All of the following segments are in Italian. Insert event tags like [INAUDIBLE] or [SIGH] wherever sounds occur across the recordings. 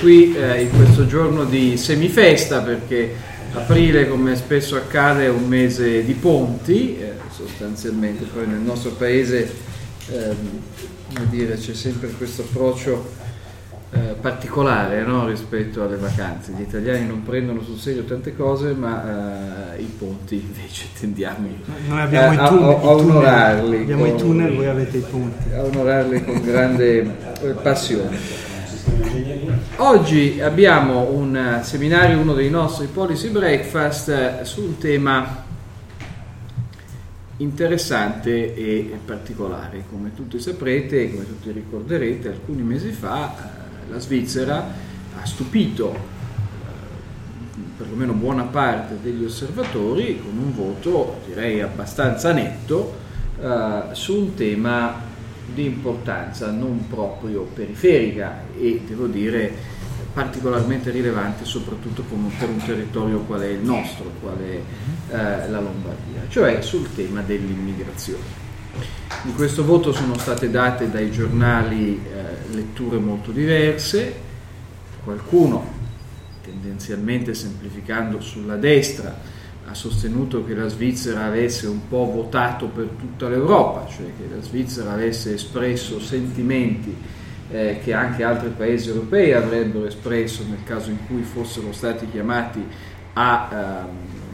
qui eh, in questo giorno di semifesta perché aprile come spesso accade è un mese di ponti eh, sostanzialmente poi nel nostro paese ehm, dire, c'è sempre questo approccio eh, particolare no? rispetto alle vacanze. Gli italiani non prendono sul serio tante cose, ma eh, i ponti invece tendiamo Noi abbiamo eh, i tunnel, a, a, onorarli. Abbiamo con, i tunnel, voi avete i ponti. A onorarli con grande eh, passione. Oggi abbiamo un seminario, uno dei nostri policy breakfast, eh, su un tema interessante e particolare. Come tutti saprete, come tutti ricorderete, alcuni mesi fa la Svizzera ha stupito eh, perlomeno buona parte degli osservatori con un voto direi abbastanza netto eh, su un tema di importanza non proprio periferica e devo dire particolarmente rilevante soprattutto per un territorio qual è il nostro, qual è eh, la Lombardia, cioè sul tema dell'immigrazione. Di questo voto sono state date dai giornali eh, letture molto diverse, qualcuno tendenzialmente semplificando sulla destra ha sostenuto che la Svizzera avesse un po' votato per tutta l'Europa, cioè che la Svizzera avesse espresso sentimenti eh, che anche altri paesi europei avrebbero espresso nel caso in cui fossero stati chiamati a ehm,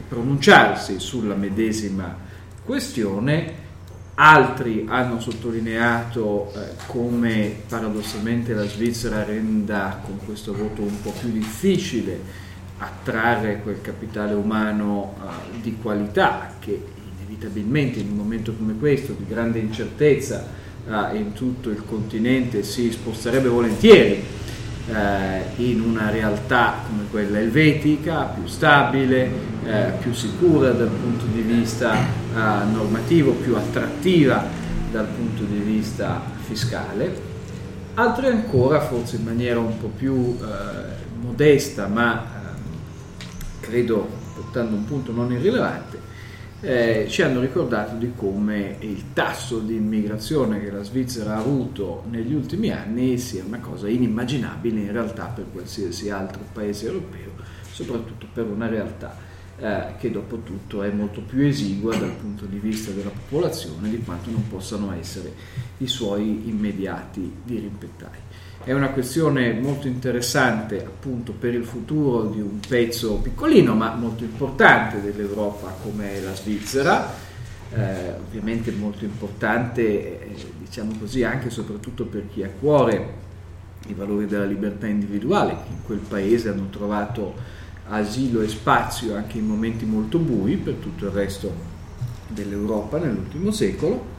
pronunciarsi sulla medesima questione. Altri hanno sottolineato eh, come paradossalmente la Svizzera renda con questo voto un po' più difficile attrarre quel capitale umano eh, di qualità che inevitabilmente in un momento come questo di grande incertezza eh, in tutto il continente si sposterebbe volentieri eh, in una realtà come quella elvetica, più stabile, più sicura dal punto di vista normativo, più attrattiva dal punto di vista fiscale. Altri ancora, forse in maniera un po' più modesta, ma credo portando un punto non irrilevante, eh, ci hanno ricordato di come il tasso di immigrazione che la Svizzera ha avuto negli ultimi anni sia una cosa inimmaginabile in realtà per qualsiasi altro paese europeo, soprattutto per una realtà eh, che dopo tutto è molto più esigua dal punto di vista della popolazione di quanto non possano essere i suoi immediati dirimpettai. È una questione molto interessante appunto per il futuro di un pezzo piccolino ma molto importante dell'Europa come la Svizzera, eh, ovviamente molto importante eh, diciamo così anche e soprattutto per chi ha a cuore i valori della libertà individuale che in quel paese hanno trovato asilo e spazio anche in momenti molto bui per tutto il resto dell'Europa nell'ultimo secolo.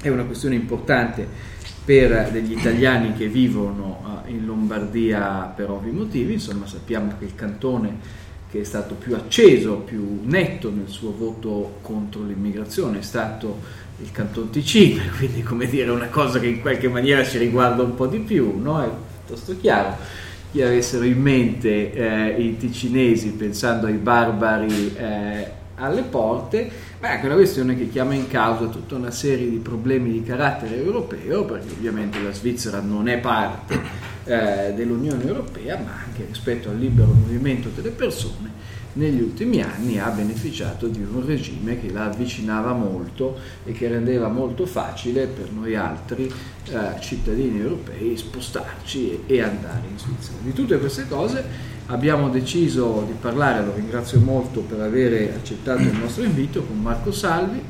È una questione importante per degli italiani che vivono uh, in Lombardia per ovvi motivi, insomma sappiamo che il cantone che è stato più acceso, più netto nel suo voto contro l'immigrazione è stato il Canton Ticino, [LAUGHS] quindi come dire una cosa che in qualche maniera ci riguarda un po' di più, no? è piuttosto chiaro. Chi avessero in mente eh, i ticinesi pensando ai barbari eh, alle porte, è anche una questione che chiama in causa tutta una serie di problemi di carattere europeo, perché ovviamente la Svizzera non è parte eh, dell'Unione Europea, ma anche rispetto al libero movimento delle persone, negli ultimi anni ha beneficiato di un regime che la avvicinava molto e che rendeva molto facile per noi altri eh, cittadini europei spostarci e, e andare in Svizzera. Di tutte queste cose abbiamo deciso di parlare, lo ringrazio molto per aver accettato il nostro invito, con Marco Salvi.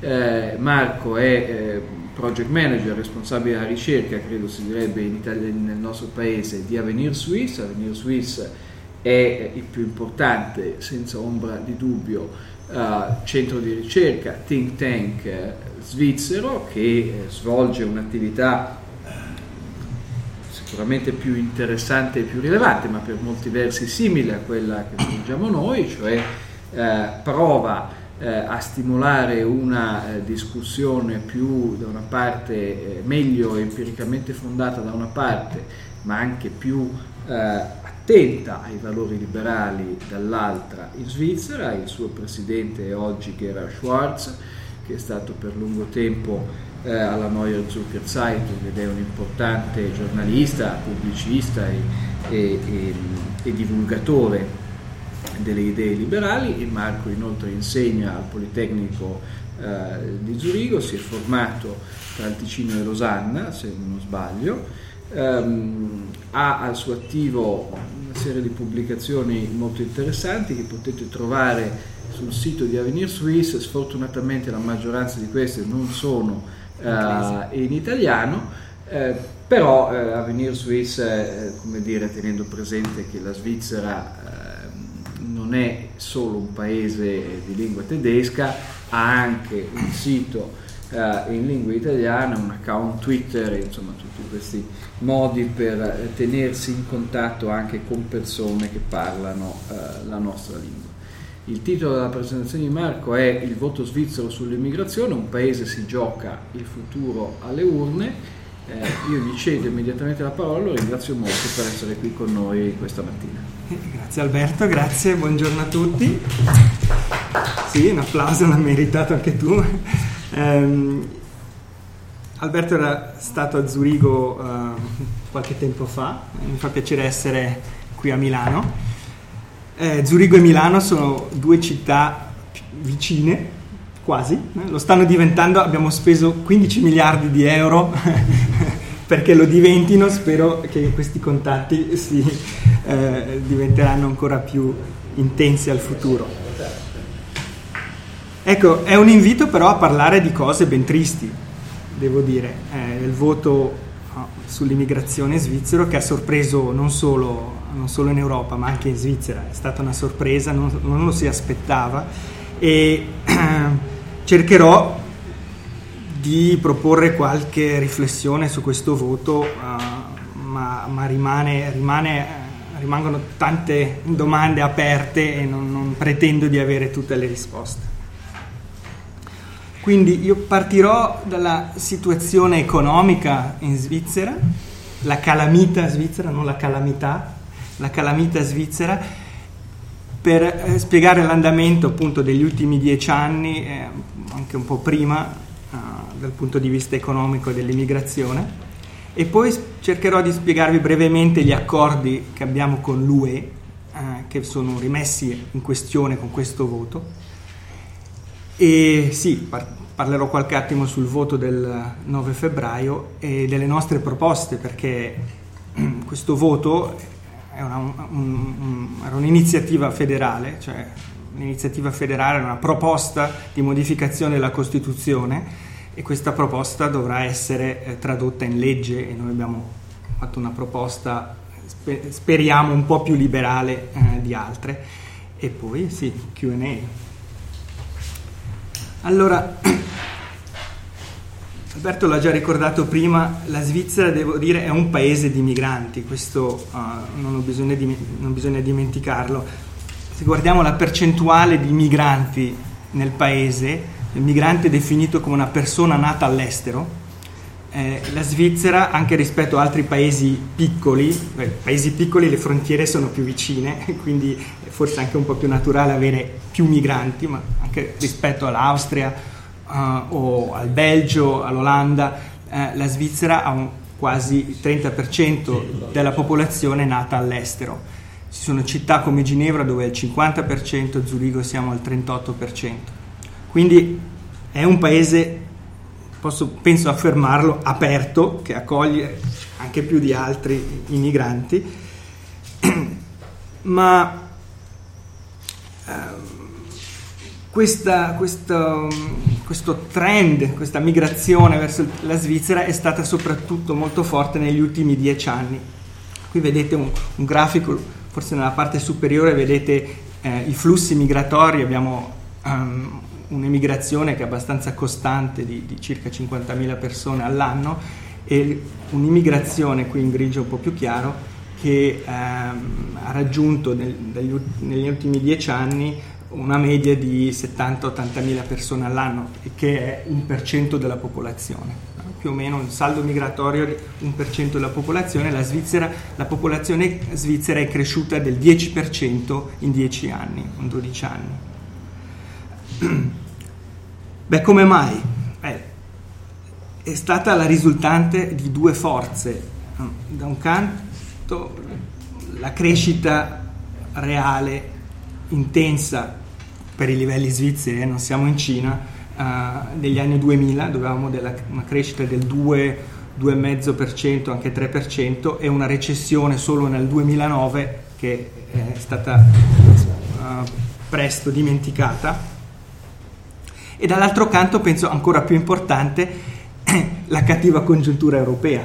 Eh, Marco è eh, project manager, responsabile della ricerca, credo si direbbe in Italia, nel nostro paese, di Avenir Suisse. Avenir Suisse è il più importante, senza ombra di dubbio, eh, centro di ricerca, think tank eh, svizzero che eh, svolge un'attività sicuramente più interessante e più rilevante, ma per molti versi simile a quella che svolgiamo noi, cioè eh, prova eh, a stimolare una eh, discussione più da una parte eh, meglio empiricamente fondata da una parte, ma anche più eh, attenta ai valori liberali dall'altra in Svizzera. Il suo presidente è oggi Gerhard Schwarz, che è stato per lungo tempo eh, alla Neue Zürcher Zeitung ed è un importante giornalista, pubblicista e, e, e, e divulgatore delle idee liberali. Marco inoltre insegna al Politecnico eh, di Zurigo, si è formato tra il Ticino e Losanna, se non sbaglio, ehm, ha al suo attivo una serie di pubblicazioni molto interessanti che potete trovare sul sito di Avenir Suisse, sfortunatamente la maggioranza di queste non sono uh, in italiano, eh, però eh, Avenir Suisse, eh, come dire, tenendo presente che la Svizzera ehm, non è solo un paese di lingua tedesca, ha anche un sito uh, in lingua italiana, un account Twitter, insomma tutti questi modi per tenersi in contatto anche con persone che parlano la nostra lingua. Il titolo della presentazione di Marco è Il voto svizzero sull'immigrazione, un paese si gioca il futuro alle urne. Eh, io gli cedo immediatamente la parola, lo ringrazio molto per essere qui con noi questa mattina. [LAUGHS] Grazie Alberto, grazie, buongiorno a tutti. Sì, un applauso l'ha meritato anche tu. Um, Alberto era stato a Zurigo uh, qualche tempo fa, mi fa piacere essere qui a Milano. Eh, Zurigo e Milano sono due città vicine, quasi, eh? lo stanno diventando, abbiamo speso 15 miliardi di euro [LAUGHS] perché lo diventino, spero che questi contatti si, eh, diventeranno ancora più intensi al futuro. Ecco, è un invito però a parlare di cose ben tristi, devo dire, eh, il voto sull'immigrazione svizzero che ha sorpreso non solo non solo in Europa ma anche in Svizzera, è stata una sorpresa, non, non lo si aspettava e [CLEARS THROAT] cercherò di proporre qualche riflessione su questo voto, uh, ma, ma rimane, rimane, rimangono tante domande aperte e non, non pretendo di avere tutte le risposte. Quindi io partirò dalla situazione economica in Svizzera, la calamita svizzera, non la calamità, la calamita svizzera, per eh, spiegare l'andamento appunto degli ultimi dieci anni, eh, anche un po' prima eh, dal punto di vista economico dell'immigrazione. E poi cercherò di spiegarvi brevemente gli accordi che abbiamo con l'UE eh, che sono rimessi in questione con questo voto e sì, par- parlerò qualche attimo sul voto del 9 febbraio e delle nostre proposte perché [CLEARS THROAT] questo voto una, un, un, era un'iniziativa federale, cioè un'iniziativa federale, una proposta di modificazione della Costituzione e questa proposta dovrà essere eh, tradotta in legge e noi abbiamo fatto una proposta, sper- speriamo, un po' più liberale eh, di altre. E poi sì, QA. Allora, [CLEARS THROAT] Alberto l'ha già ricordato prima, la Svizzera, devo dire, è un paese di migranti, questo uh, non, bisogna dim- non, bisogna dimenticarlo. Se guardiamo la percentuale di migranti nel paese, il migrante è definito come una persona nata all'estero, eh, la Svizzera, anche rispetto a altri paesi piccoli, beh, paesi piccoli le frontiere sono più vicine, [LAUGHS] quindi è forse anche un po' più naturale avere più migranti, ma anche rispetto all'Austria, uh, o al Belgio, all'Olanda, eh, la Svizzera ha un, quasi il 30% della popolazione nata all'estero. Ci sono città come Ginevra dove è il 50%, a Zurigo siamo al 38%. Quindi è un paese, posso, penso affermarlo, aperto, che accoglie anche più di altri i migranti, [CLEARS THROAT] ma eh, questa, questa questo trend, questa migrazione verso la Svizzera è stata soprattutto molto forte negli ultimi dieci anni. Qui vedete un, un grafico, forse nella parte superiore vedete eh, i flussi migratori, abbiamo um, un'emigrazione che è abbastanza costante di, di circa 50.000 persone all'anno e un'immigrazione qui in grigio un po' più chiaro che ehm, ha raggiunto nel, negli, negli ultimi dieci anni una media di 70-80 mila persone all'anno, che è un per cento della popolazione. Più o meno un saldo migratorio di un per cento della popolazione, la, Svizzera, la popolazione svizzera è cresciuta del 10% in 10 anni, in 12 anni. [CLEARS THROAT] Beh, come mai? Eh, è stata la risultante di due forze. Da un canto la crescita reale intensa per i livelli svizzeri, eh, non siamo in Cina, uh, negli anni 2000 dove avevamo della, una crescita del 2, 2,5%, anche 3% e una recessione solo nel 2009 che è stata uh, presto dimenticata. E dall'altro canto penso ancora più importante [CLEARS THROAT] la cattiva congiuntura europea.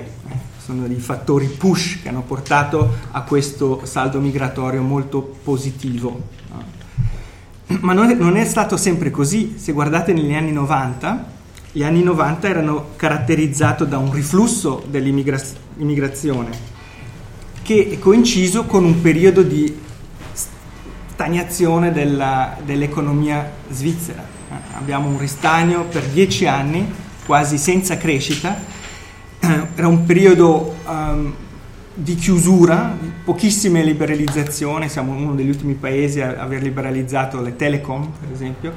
Sono dei fattori push che hanno portato a questo saldo migratorio molto positivo. Ma non è, non è stato sempre così. Se guardate negli anni 90, gli anni 90 erano caratterizzati da un riflusso dell'immigrazione che è coinciso con un periodo di stagnazione della, dell'economia svizzera. Abbiamo un ristagno per dieci anni, quasi senza crescita. Era un periodo um, di chiusura, pochissime liberalizzazioni, siamo uno degli ultimi paesi a aver liberalizzato le telecom, per esempio,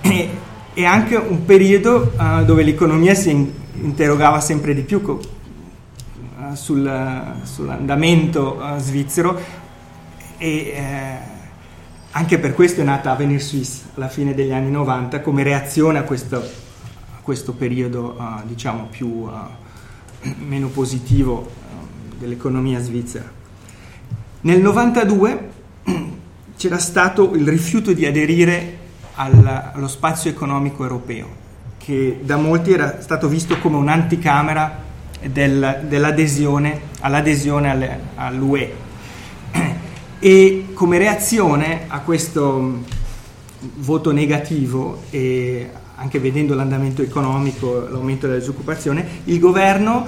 e, e anche un periodo uh, dove l'economia si interrogava sempre di più co- uh, sul, sull'andamento uh, svizzero. E eh, anche per questo è nata Avenir Suisse alla fine degli anni 90 come reazione a questo, a questo periodo diciamo più meno positivo dell'economia svizzera. Nel 92 [CLEARS THROAT] c'era stato il rifiuto di aderire al, allo spazio economico europeo, che da molti era stato visto come un'anticamera del, dell'adesione, all'adesione alle, all'UE. E come reazione a questo voto negativo e anche vedendo l'andamento economico, l'aumento della disoccupazione, il governo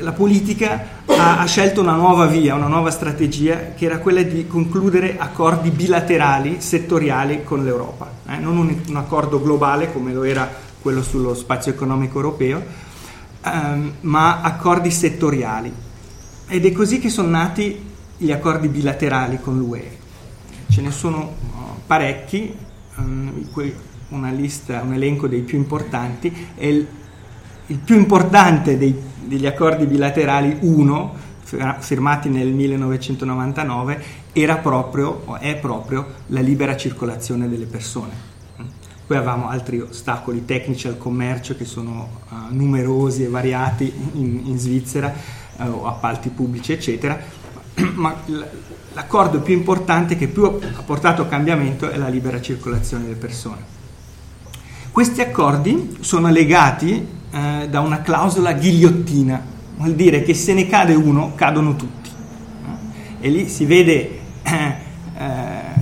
la politica ha, ha, scelto una nuova via, una nuova strategia che era quella di concludere accordi bilaterali, settoriali con l'Europa, eh? non un, un, accordo globale come lo era quello sullo spazio economico europeo, ehm, ma accordi settoriali. Ed è così che sono nati gli accordi bilaterali con l'UE. Ce ne sono uh, parecchi, um, una lista, un elenco dei più importanti, e il, il più importante dei degli accordi bilaterali, uno, firmati nel 1999, era proprio, è proprio, la libera circolazione delle persone. Poi avevamo altri ostacoli tecnici al commercio che sono uh, numerosi e variati in, in Svizzera, uh, appalti pubblici, eccetera, [CLEARS THROAT] ma l'accordo più importante che più ha portato a cambiamento è la libera circolazione delle persone. Questi accordi sono legati eh, da una clausola ghigliottina, vuol dire che se ne cade uno cadono tutti. E lì si vede [CLEARS THROAT] eh,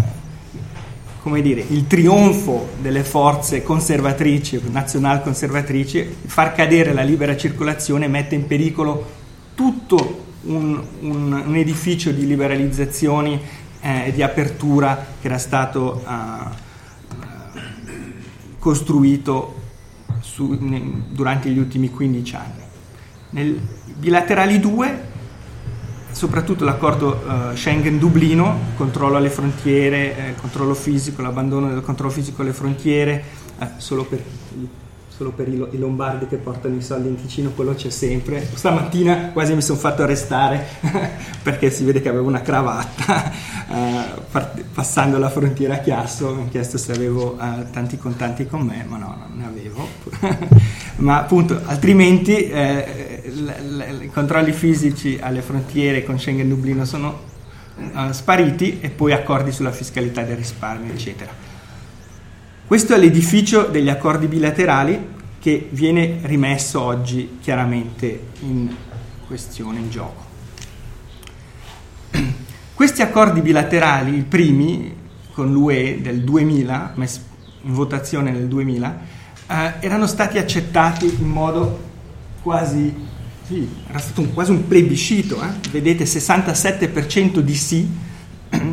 come dire, il trionfo delle forze conservatrici, nazional-conservatrici, far cadere la libera circolazione mette in pericolo tutto un, un, un edificio di liberalizzazioni e eh, di apertura che era stato uh, costruito su, ne, durante gli ultimi 15 anni. Nel bilaterali 2, soprattutto l'accordo uh, Schengen-Dublino, controllo alle frontiere, eh, controllo fisico, l'abbandono del controllo fisico alle frontiere, eh, solo per solo per i, i, lombardi che portano i soldi in Ticino, quello c'è sempre. Stamattina quasi mi sono fatto arrestare [LAUGHS] perché si vede che avevo una cravatta uh, [LAUGHS] part- passando la frontiera a Chiasso, mi hanno chiesto se avevo uh, tanti contanti con me, ma no, non ne avevo. [LAUGHS] ma appunto, altrimenti eh, i controlli fisici alle frontiere con Schengen Dublino sono uh, spariti e poi accordi sulla fiscalità del risparmio, eccetera. Questo è l'edificio degli accordi bilaterali che viene rimesso oggi chiaramente in questione, in gioco. [CLEARS THROAT] Questi accordi bilaterali, i primi con l'UE del 2000, messi in votazione nel 2000, eh, erano stati accettati in modo quasi, sì, era stato un, quasi un plebiscito, eh? vedete 67% di sì [CLEARS THROAT] eh,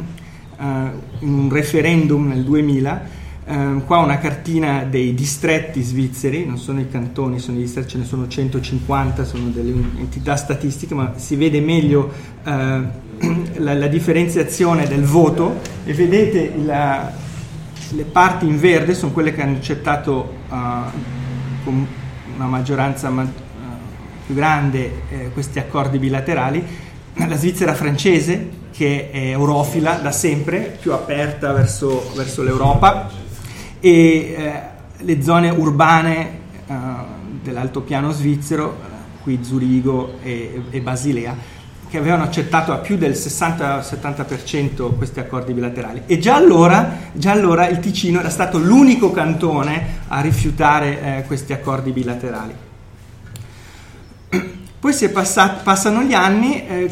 in un referendum nel 2000 Um, qua una cartina dei distretti svizzeri, non sono i cantoni, sono i distretti, ce ne sono 150, sono delle entità statistiche, ma si vede meglio uh, [CLEARS THROAT] la, la, differenziazione del voto. E vedete la, le parti in verde sono quelle che hanno accettato uh, con una maggioranza ma- più grande eh, questi accordi bilaterali, la Svizzera francese che è eurofila da sempre, più aperta verso, verso l'Europa e eh, le zone urbane eh, dell'altopiano svizzero, qui Zurigo e, e Basilea, che avevano accettato a più del 60-70% questi accordi bilaterali. E già allora, già allora, il Ticino era stato l'unico cantone a rifiutare eh, questi accordi bilaterali. Poi passat- passano gli anni, eh,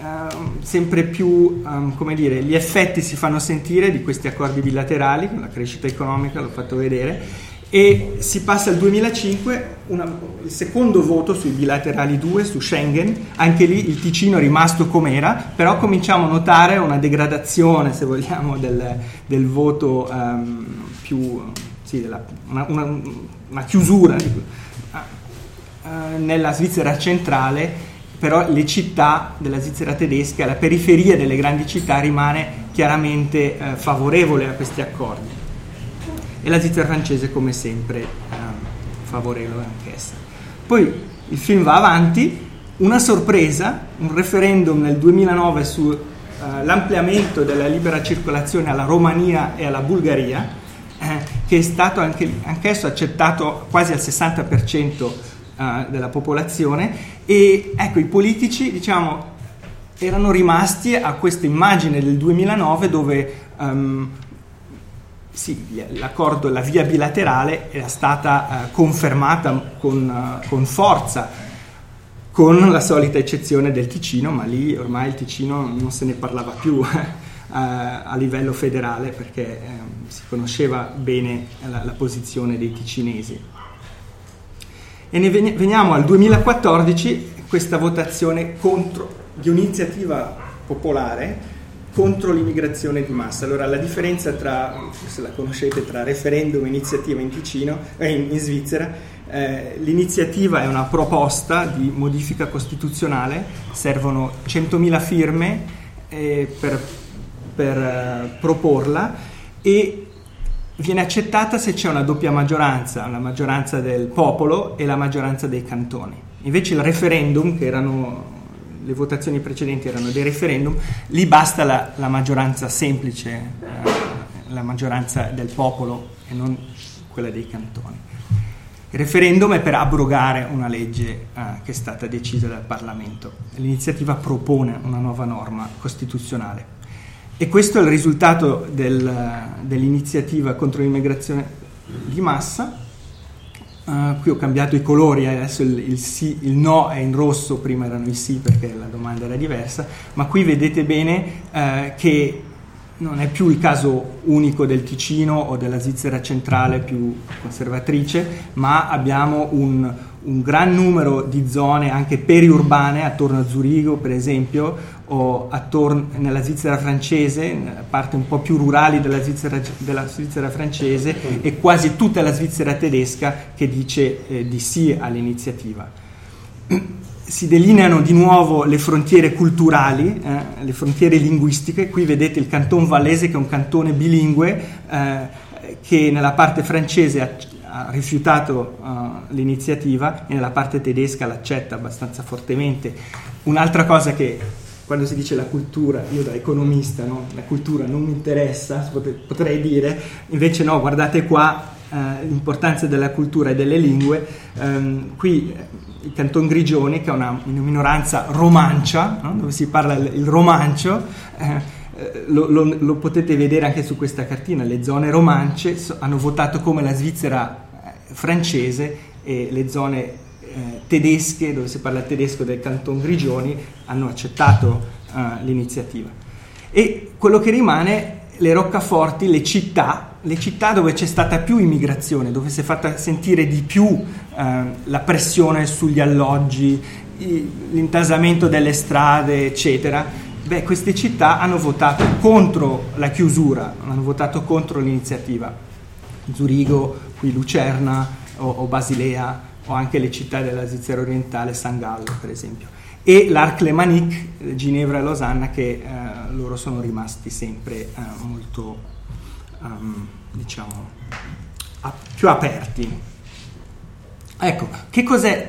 uh, sempre più, um, come dire, gli effetti si fanno sentire di questi accordi bilaterali, la crescita economica, l'ho fatto vedere, e si passa al 2005, una, il secondo voto sui bilaterali 2, su Schengen, anche lì il Ticino è rimasto com'era, però cominciamo a notare una degradazione, se vogliamo, del, del voto um, più, sì, della, una, una, una, chiusura uh, nella Svizzera centrale però le città della Svizzera tedesca, la periferia delle grandi città rimane chiaramente eh, favorevole a questi accordi e la Svizzera francese come sempre eh, favorevole anch'essa. Poi il film va avanti, una sorpresa, un referendum nel 2009 sull'ampliamento eh, della libera circolazione alla Romania e alla Bulgaria, eh, che è stato anche, anch'esso accettato quasi al 60% uh, della popolazione e ecco i politici diciamo erano rimasti a questa immagine del 2009 dove um, sì, l'accordo, la via bilaterale era stata uh, confermata con, uh, con, forza, con la solita eccezione del Ticino, ma lì ormai il Ticino non se ne parlava più [LAUGHS] a livello federale perché um, si conosceva bene la, la posizione dei ticinesi. E ne veniamo al 2014, questa votazione contro, di un'iniziativa popolare contro l'immigrazione di massa. Allora la differenza tra, se la conoscete, tra referendum e iniziativa in Ticino, eh, in, Svizzera, eh, l'iniziativa è una proposta di modifica costituzionale, servono 100.000 firme eh, per, per eh, proporla e viene accettata se c'è una doppia maggioranza, la maggioranza del popolo e la maggioranza dei cantoni. Invece il referendum, che erano le votazioni precedenti erano dei referendum, lì basta la, la maggioranza semplice, eh, la maggioranza del popolo e non quella dei cantoni. Il referendum è per abrogare una legge eh, che è stata decisa dal Parlamento. L'iniziativa propone una nuova norma costituzionale e questo è il risultato del, dell'iniziativa contro l'immigrazione di massa. Uh, qui ho cambiato i colori, adesso il, il, sì, il, no è in rosso, prima erano i sì perché la domanda era diversa, ma qui vedete bene uh, che non è più il caso unico del Ticino o della Svizzera centrale più conservatrice, ma abbiamo un, un gran numero di zone anche periurbane attorno a Zurigo per esempio o attorno nella Svizzera francese, nella parte un po' più rurali della Svizzera, della Svizzera francese e quasi tutta la Svizzera tedesca che dice eh, di sì all'iniziativa. Si delineano di nuovo le frontiere culturali, eh, le frontiere linguistiche, qui vedete il canton vallese che è un cantone bilingue eh, che nella parte francese ha, ha rifiutato uh, l'iniziativa e nella parte tedesca l'accetta abbastanza fortemente. Un'altra cosa che quando si dice la cultura, io da economista, no? la cultura non mi interessa, potrei dire, invece no, guardate qua eh, l'importanza della cultura e delle lingue, um, qui eh, il Canton Grigioni, che è una, minoranza romancia, no? dove si parla il, romancio, eh, eh, lo, lo, lo, potete vedere anche su questa cartina, le zone romance hanno votato come la Svizzera eh, francese e le zone eh, tedesche, dove si parla tedesco del Canton Grigioni, hanno accettato eh, l'iniziativa. E quello che rimane, le roccaforti, le città, le città dove c'è stata più immigrazione, dove si è fatta sentire di più eh, la pressione sugli alloggi, l'intasamento delle strade, eccetera. Beh, queste città hanno votato contro la chiusura, hanno votato contro l'iniziativa. Zurigo, qui Lucerna o, o Basilea, o anche le città della Svizzera orientale, San Gallo per esempio, e l'Arc Lemanic, Ginevra e Losanna, che eh, loro sono rimasti sempre eh, molto, um, diciamo, a, più aperti. Ecco,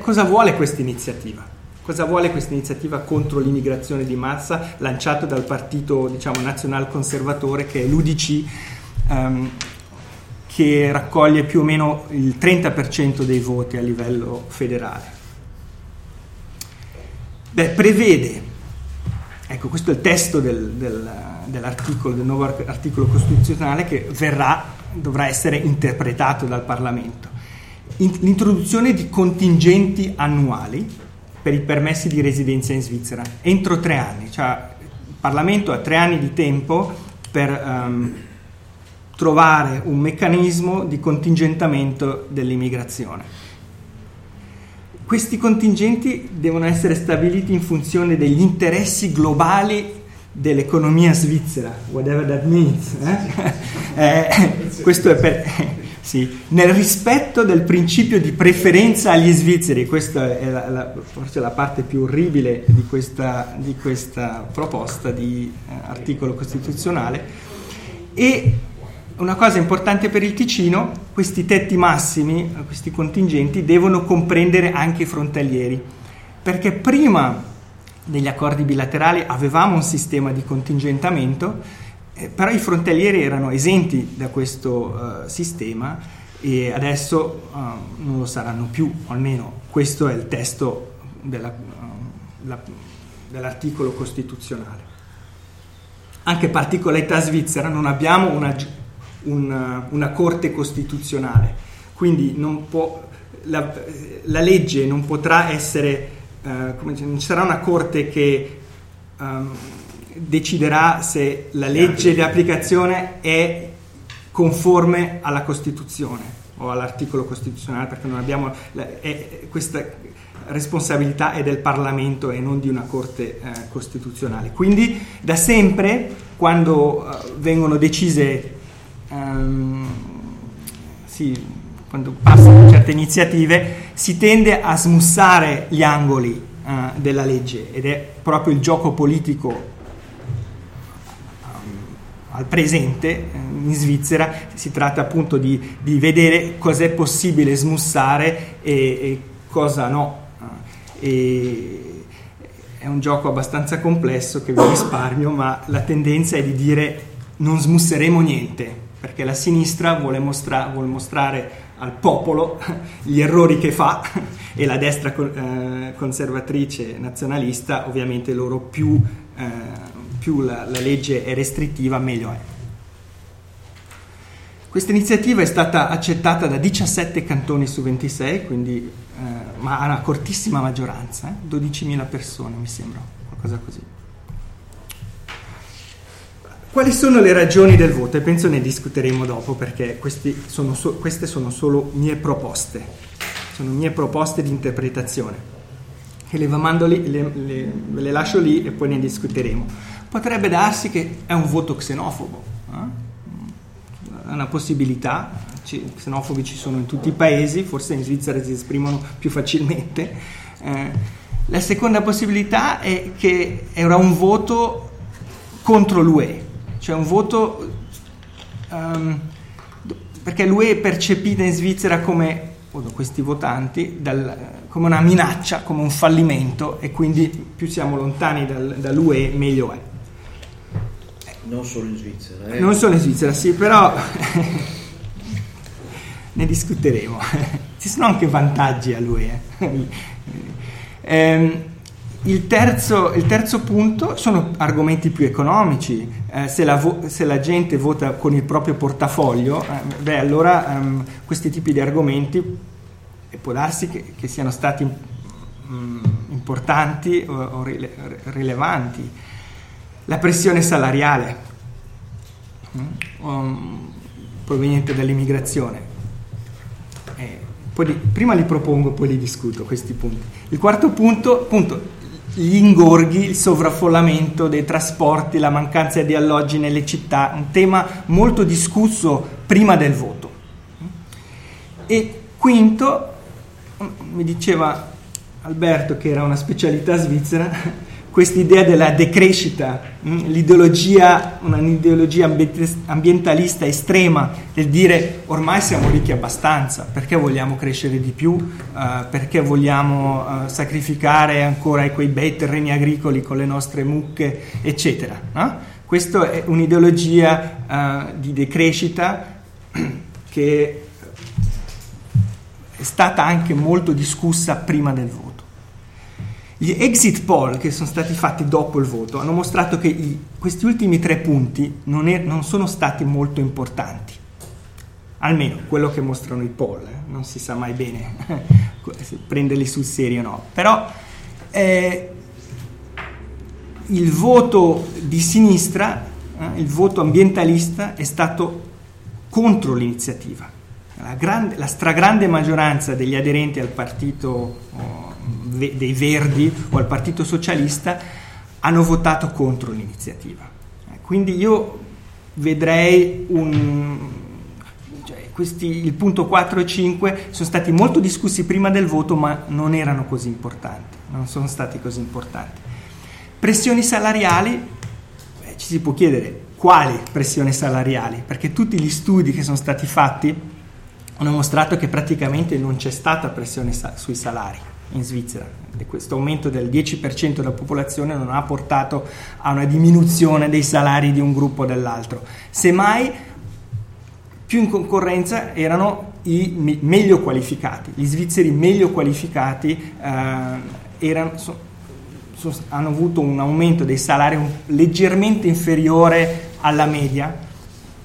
cosa vuole questa iniziativa? Cosa vuole questa iniziativa contro l'immigrazione di massa lanciata dal partito diciamo, nazional conservatore che è l'UDC, ehm, che raccoglie più o meno il 30% dei voti a livello federale? Beh, prevede, ecco questo è il testo del, del, dell'articolo, del nuovo articolo costituzionale che verrà, dovrà essere interpretato dal Parlamento l'introduzione di contingenti annuali per i permessi di residenza in Svizzera entro tre anni, cioè il Parlamento ha tre anni di tempo per um, trovare un meccanismo di contingentamento dell'immigrazione. Questi contingenti devono essere stabiliti in funzione degli interessi globali dell'economia svizzera, whatever that means. Eh? [LAUGHS] eh, questo è per, sì, nel rispetto del principio di preferenza agli svizzeri, questa è la, la, forse la parte più orribile di questa, di questa proposta di eh, articolo costituzionale. E una cosa importante per il Ticino, questi tetti massimi, questi contingenti, devono comprendere anche i frontalieri, perché prima degli accordi bilaterali avevamo un sistema di contingentamento eh, però i frontalieri erano esenti da questo uh, sistema e adesso uh, non lo saranno più, almeno questo è il testo della, uh, la, dell'articolo costituzionale. Anche particolarità svizzera, non abbiamo una, una, una corte costituzionale, quindi può, la, la, legge non potrà essere, come, non ci sarà una corte che... Um, deciderà se la legge di applicazione è conforme alla Costituzione o all'articolo costituzionale perché non abbiamo è, questa responsabilità è del Parlamento e non di una Corte eh, costituzionale. Quindi da sempre quando uh, vengono decise um, sì, quando passano certe iniziative si tende a smussare gli angoli uh, della legge ed è proprio il gioco politico al presente eh, in Svizzera si tratta appunto di, di vedere cosa è possibile smussare e, e cosa no. E è un gioco abbastanza complesso che vi risparmio, ma la tendenza è di dire non smusseremo niente, perché la sinistra vuole, mostra- vuole mostrare al popolo gli errori che fa e la destra eh, conservatrice nazionalista ovviamente loro più eh, più la, la legge è restrittiva, meglio è. Questa iniziativa è stata accettata da 17 cantoni su 26, quindi, eh, ma ha una cortissima maggioranza, eh? 12.000 persone mi sembra, qualcosa così. Quali sono le ragioni del voto? E penso ne discuteremo dopo perché sono so, queste sono solo mie proposte, sono mie proposte di interpretazione. E le, lì, le, le, le lascio lì e poi ne discuteremo potrebbe darsi che è un voto xenofobo. Eh? È una possibilità, C- xenofobi ci sono in tutti i paesi, forse in Svizzera si esprimono più facilmente. Eh, la seconda possibilità è che era un voto contro l'UE, cioè un voto um, perché l'UE è percepita in Svizzera come questi votanti dal, come una minaccia, come un fallimento e quindi più siamo lontani dal, dall'UE meglio è. Non solo in Svizzera. Eh? Non solo in Svizzera, sì, però [LAUGHS] ne discuteremo. [LAUGHS] Ci sono anche vantaggi a lui. Eh. ehm, il, terzo, il terzo, punto sono argomenti più economici. Eh, se, la vo- se, la gente vota con il proprio portafoglio, eh, beh, allora um, questi tipi di argomenti può darsi che, che siano stati um, importanti o, o rile- rilevanti la pressione salariale um, proveniente dall'immigrazione. Eh, li, prima li propongo, poi li discuto questi punti. Il quarto punto, appunto, gli ingorghi, il sovraffollamento dei trasporti, la mancanza di alloggi nelle città, un tema molto discusso prima del voto. E quinto, mi diceva Alberto che era una specialità svizzera, questa della decrescita, mm, l'ideologia, un'ideologia ambientalista estrema del dire ormai siamo ricchi abbastanza, perché vogliamo crescere di più, uh, perché vogliamo uh, sacrificare ancora quei bei terreni agricoli con le nostre mucche, eccetera. No? Questa è un'ideologia uh, di decrescita che è stata anche molto discussa prima del voto. Gli exit poll che sono stati fatti dopo il voto hanno mostrato che i, questi ultimi tre punti non, è, non, sono stati molto importanti, almeno quello che mostrano i poll, eh? non si sa mai bene [LAUGHS] se prenderli sul serio o no, però eh, il voto di sinistra, eh, il voto ambientalista è stato contro l'iniziativa. La, grande, la stragrande maggioranza degli aderenti al partito oh, dei Verdi o al Partito Socialista hanno votato contro l'iniziativa. Eh, quindi io vedrei un, cioè questi, il punto 4 e 5 sono stati molto discussi prima del voto ma non erano così importanti, non sono stati così importanti. Pressioni salariali, beh, ci si può chiedere quali pressioni salariali, perché tutti gli studi che sono stati fatti hanno mostrato che praticamente non c'è stata pressione sa- sui salari in Svizzera. E questo aumento del 10% della popolazione non ha portato a una diminuzione dei salari di un gruppo o dell'altro. Semmai più in concorrenza erano i meglio qualificati. Gli svizzeri meglio qualificati eh, erano, so, so, hanno avuto un aumento dei salari leggermente inferiore alla media,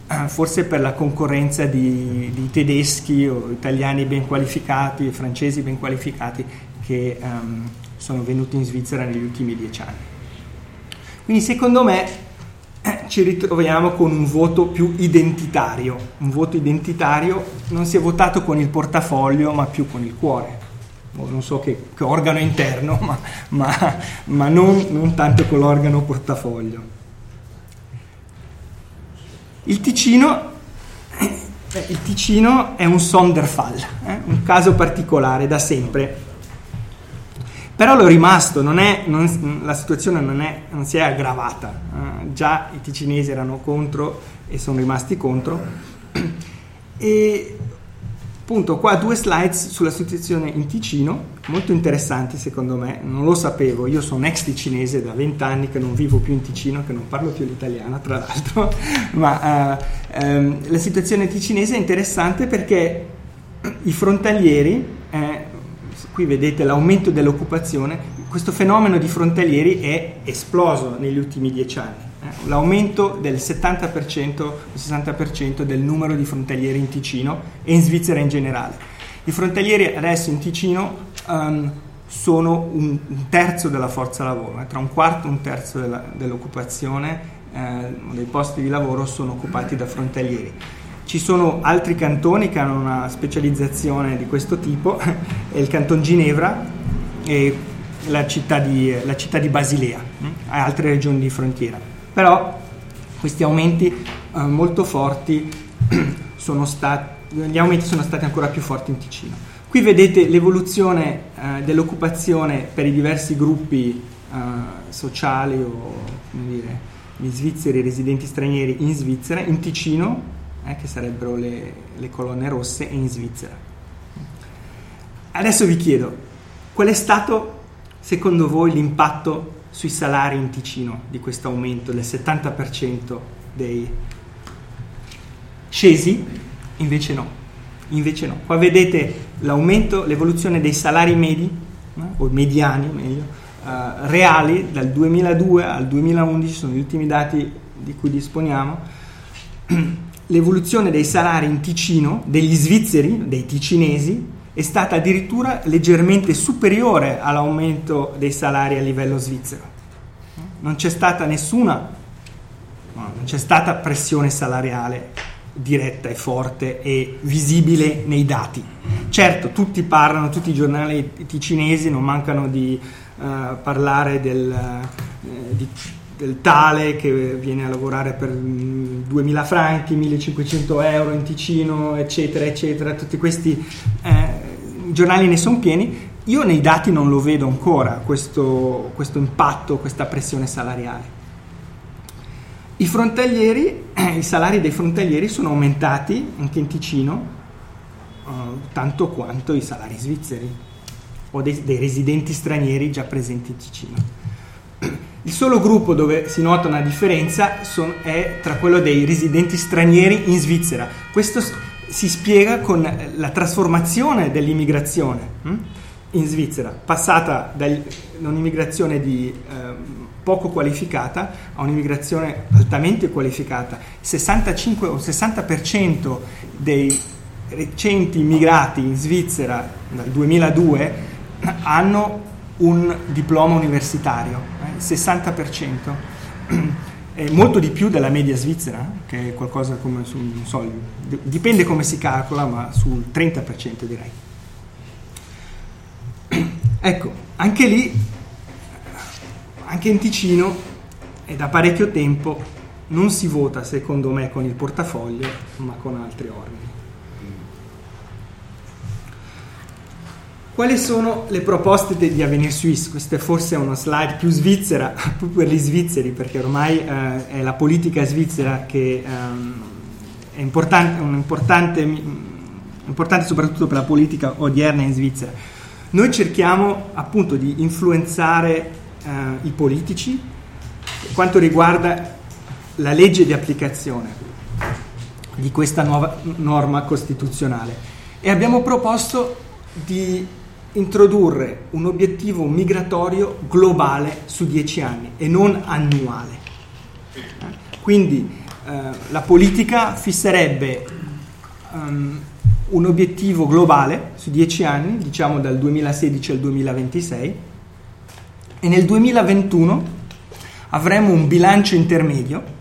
eh, forse per la concorrenza di, di, tedeschi o italiani ben qualificati, francesi ben qualificati che um, sono venuti in Svizzera negli ultimi dieci anni. Quindi secondo me eh, ci ritroviamo con un voto più identitario, un voto identitario non si è votato con il portafoglio ma più con il cuore, non so che, che organo interno, [LAUGHS] ma, ma, ma non, non tanto con l'organo portafoglio. Il Ticino eh, il Ticino è un Sonderfall, eh? un caso particolare da sempre. Però è rimasto, non è, non, la situazione non, è, non, si è aggravata. Uh, già i ticinesi erano contro e sono rimasti contro. E appunto qua due slides sulla situazione in Ticino, molto interessanti secondo me, non lo sapevo, io sono ex ticinese da vent'anni che non vivo più in Ticino, che non parlo più l'italiano tra l'altro, [LAUGHS] ma uh, um, la situazione ticinese è interessante perché i frontalieri... Qui vedete l'aumento dell'occupazione, questo fenomeno di frontalieri è esploso negli ultimi dieci anni. Eh? L'aumento del 70%, 60% del numero di frontalieri in Ticino e in Svizzera in generale. I frontalieri adesso in Ticino um, sono un, un, terzo della forza lavoro, eh? tra un quarto e un terzo della, dell'occupazione eh, dei posti di lavoro sono occupati da frontalieri. Ci sono altri cantoni che hanno una specializzazione di questo tipo, [LAUGHS] è il canton Ginevra e la città di, la città di Basilea e altre regioni di frontiera. Però questi aumenti eh, molto forti [CLEARS THROAT] sono stati, gli aumenti sono stati ancora più forti in Ticino. Qui vedete l'evoluzione eh, dell'occupazione per i diversi gruppi eh, sociali o come dire, gli svizzeri residenti stranieri in Svizzera, in Ticino eh, che sarebbero le, le colonne rosse, e in Svizzera. Adesso vi chiedo, qual è stato secondo voi l'impatto sui salari in Ticino di questo aumento del 70% dei scesi? Invece no. Invece no. Qua vedete l'aumento, l'evoluzione dei salari medi, eh, o mediani meglio, eh, reali dal 2002 al 2011, sono gli ultimi dati di cui disponiamo [CLEARS THROAT] l'evoluzione dei salari in Ticino, degli svizzeri, dei ticinesi, è stata addirittura leggermente superiore all'aumento dei salari a livello svizzero. Non c'è stata nessuna, non c'è stata pressione salariale diretta e forte e visibile nei dati. Certo, tutti parlano, tutti i giornali ticinesi non mancano di uh, parlare del, uh, di del tale che viene a lavorare per 2000 franchi, 1500 euro in Ticino, eccetera, eccetera. Tutti questi eh, giornali ne sono pieni, io nei dati non lo vedo ancora questo, questo impatto, questa pressione salariale. I frontalieri, [CLEARS THROAT] i salari dei frontalieri sono aumentati anche in Ticino uh, tanto quanto i salari svizzeri o dei, dei residenti stranieri già presenti in Ticino. [CLEARS THROAT] Il solo gruppo dove si nota una differenza son, è tra quello dei residenti stranieri in Svizzera. Questo si spiega con la trasformazione dell'immigrazione hm? in Svizzera, passata da un'immigrazione di, eh, poco qualificata a un'immigrazione altamente qualificata. 65 o 60% dei recenti immigrati in Svizzera dal 2002 hanno un diploma universitario, eh, 60%. [CLEARS THROAT] È molto di più della media svizzera, che è qualcosa come su, non so, dipende come si calcola, ma sul 30% direi. [CLEARS THROAT] Ecco, anche lì, anche in Ticino, è da parecchio tempo, non si vota secondo me con il portafoglio, ma con altri organi. Quali sono le proposte di Avenir Suisse? Questa è forse una slide più svizzera, [LAUGHS] più per gli svizzeri, perché ormai eh, è la politica svizzera che ehm, è importante, importante, importante soprattutto per la politica odierna in Svizzera. Noi cerchiamo appunto di influenzare eh, i politici per quanto riguarda la legge di applicazione di questa nuova norma costituzionale e abbiamo proposto di introdurre un obiettivo migratorio globale su dieci anni e non annuale. Quindi eh, la politica fisserebbe um, un obiettivo globale su dieci anni, diciamo dal 2016 al 2026, e nel 2021 avremo un bilancio intermedio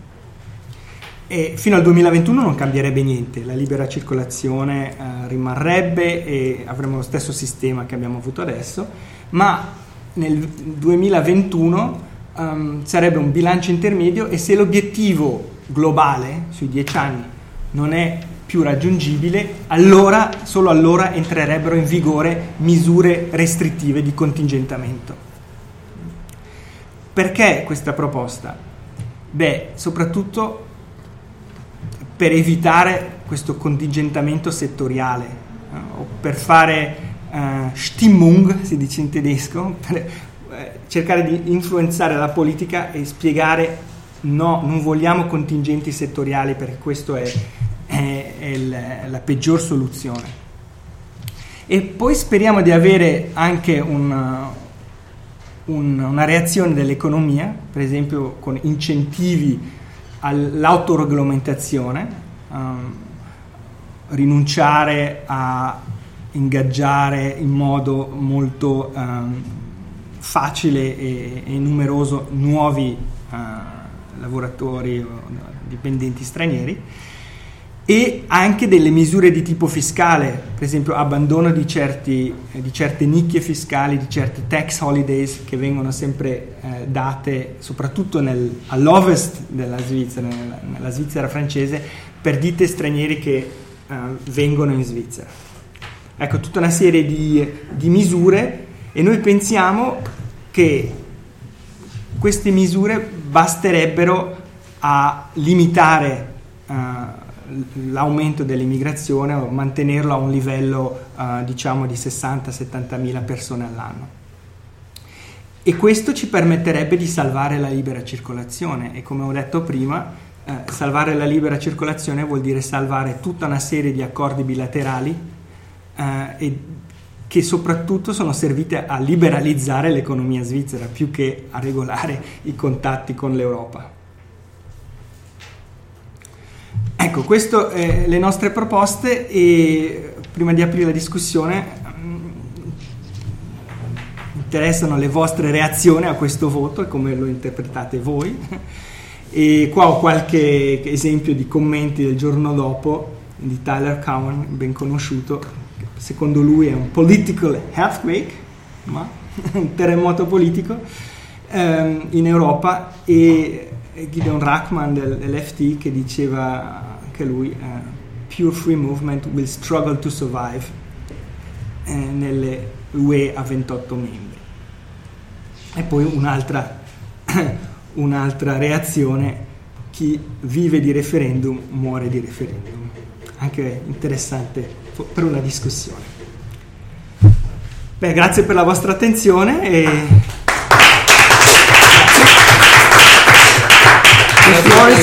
e fino al 2021 non cambierebbe niente, la libera circolazione eh, rimarrebbe e avremo lo stesso sistema che abbiamo avuto adesso, ma nel 2021 um, ehm, sarebbe un bilancio intermedio e se l'obiettivo globale sui 10 anni non è più raggiungibile, allora, solo allora entrerebbero in vigore misure restrittive di contingentamento. Perché questa proposta? Beh, soprattutto per evitare questo contingentamento settoriale eh, o per fare eh, Stimmung, si dice in tedesco, per eh, cercare di influenzare la politica e spiegare no, non vogliamo contingenti settoriali perché questa è, è, è la, la peggior soluzione. E poi speriamo di avere anche una, un, una reazione dell'economia, per esempio con incentivi all'autoregolamentazione, um, rinunciare a ingaggiare in modo molto um, facile e, e, numeroso nuovi uh, lavoratori o dipendenti stranieri e anche delle misure di tipo fiscale, per esempio abbandono di, certi, di certe nicchie fiscali, di certi tax holidays che vengono sempre eh, date soprattutto nel, all'ovest della Svizzera, nella, nella, Svizzera francese, per ditte straniere che eh, vengono in Svizzera. Ecco, tutta una serie di, di misure e noi pensiamo che queste misure basterebbero a limitare uh, l'aumento dell'immigrazione o mantenerlo a un livello uh, diciamo di 60-70 mila persone all'anno. E questo ci permetterebbe di salvare la libera circolazione e come ho detto prima, eh, salvare la libera circolazione vuol dire salvare tutta una serie di accordi bilaterali eh, che soprattutto sono servite a liberalizzare l'economia svizzera più che a regolare i contatti con l'Europa. Ecco, queste sono le nostre proposte e prima di aprire la discussione mm, interessano le vostre reazioni a questo voto e come lo interpretate voi. E qua ho qualche esempio di commenti del giorno dopo di Tyler Cowan, ben conosciuto, secondo lui è un political earthquake, ma [LAUGHS] un terremoto politico ehm, in Europa e Gideon Rachman dell'FT che diceva anche lui, uh, Pure Free Movement will struggle to survive eh, nelle l'UE ha 28 membri. E poi un'altra, [COUGHS] un'altra reazione, chi vive di referendum muore di referendum. Anche interessante per una discussione. Beh, grazie per la vostra attenzione e... Grazie.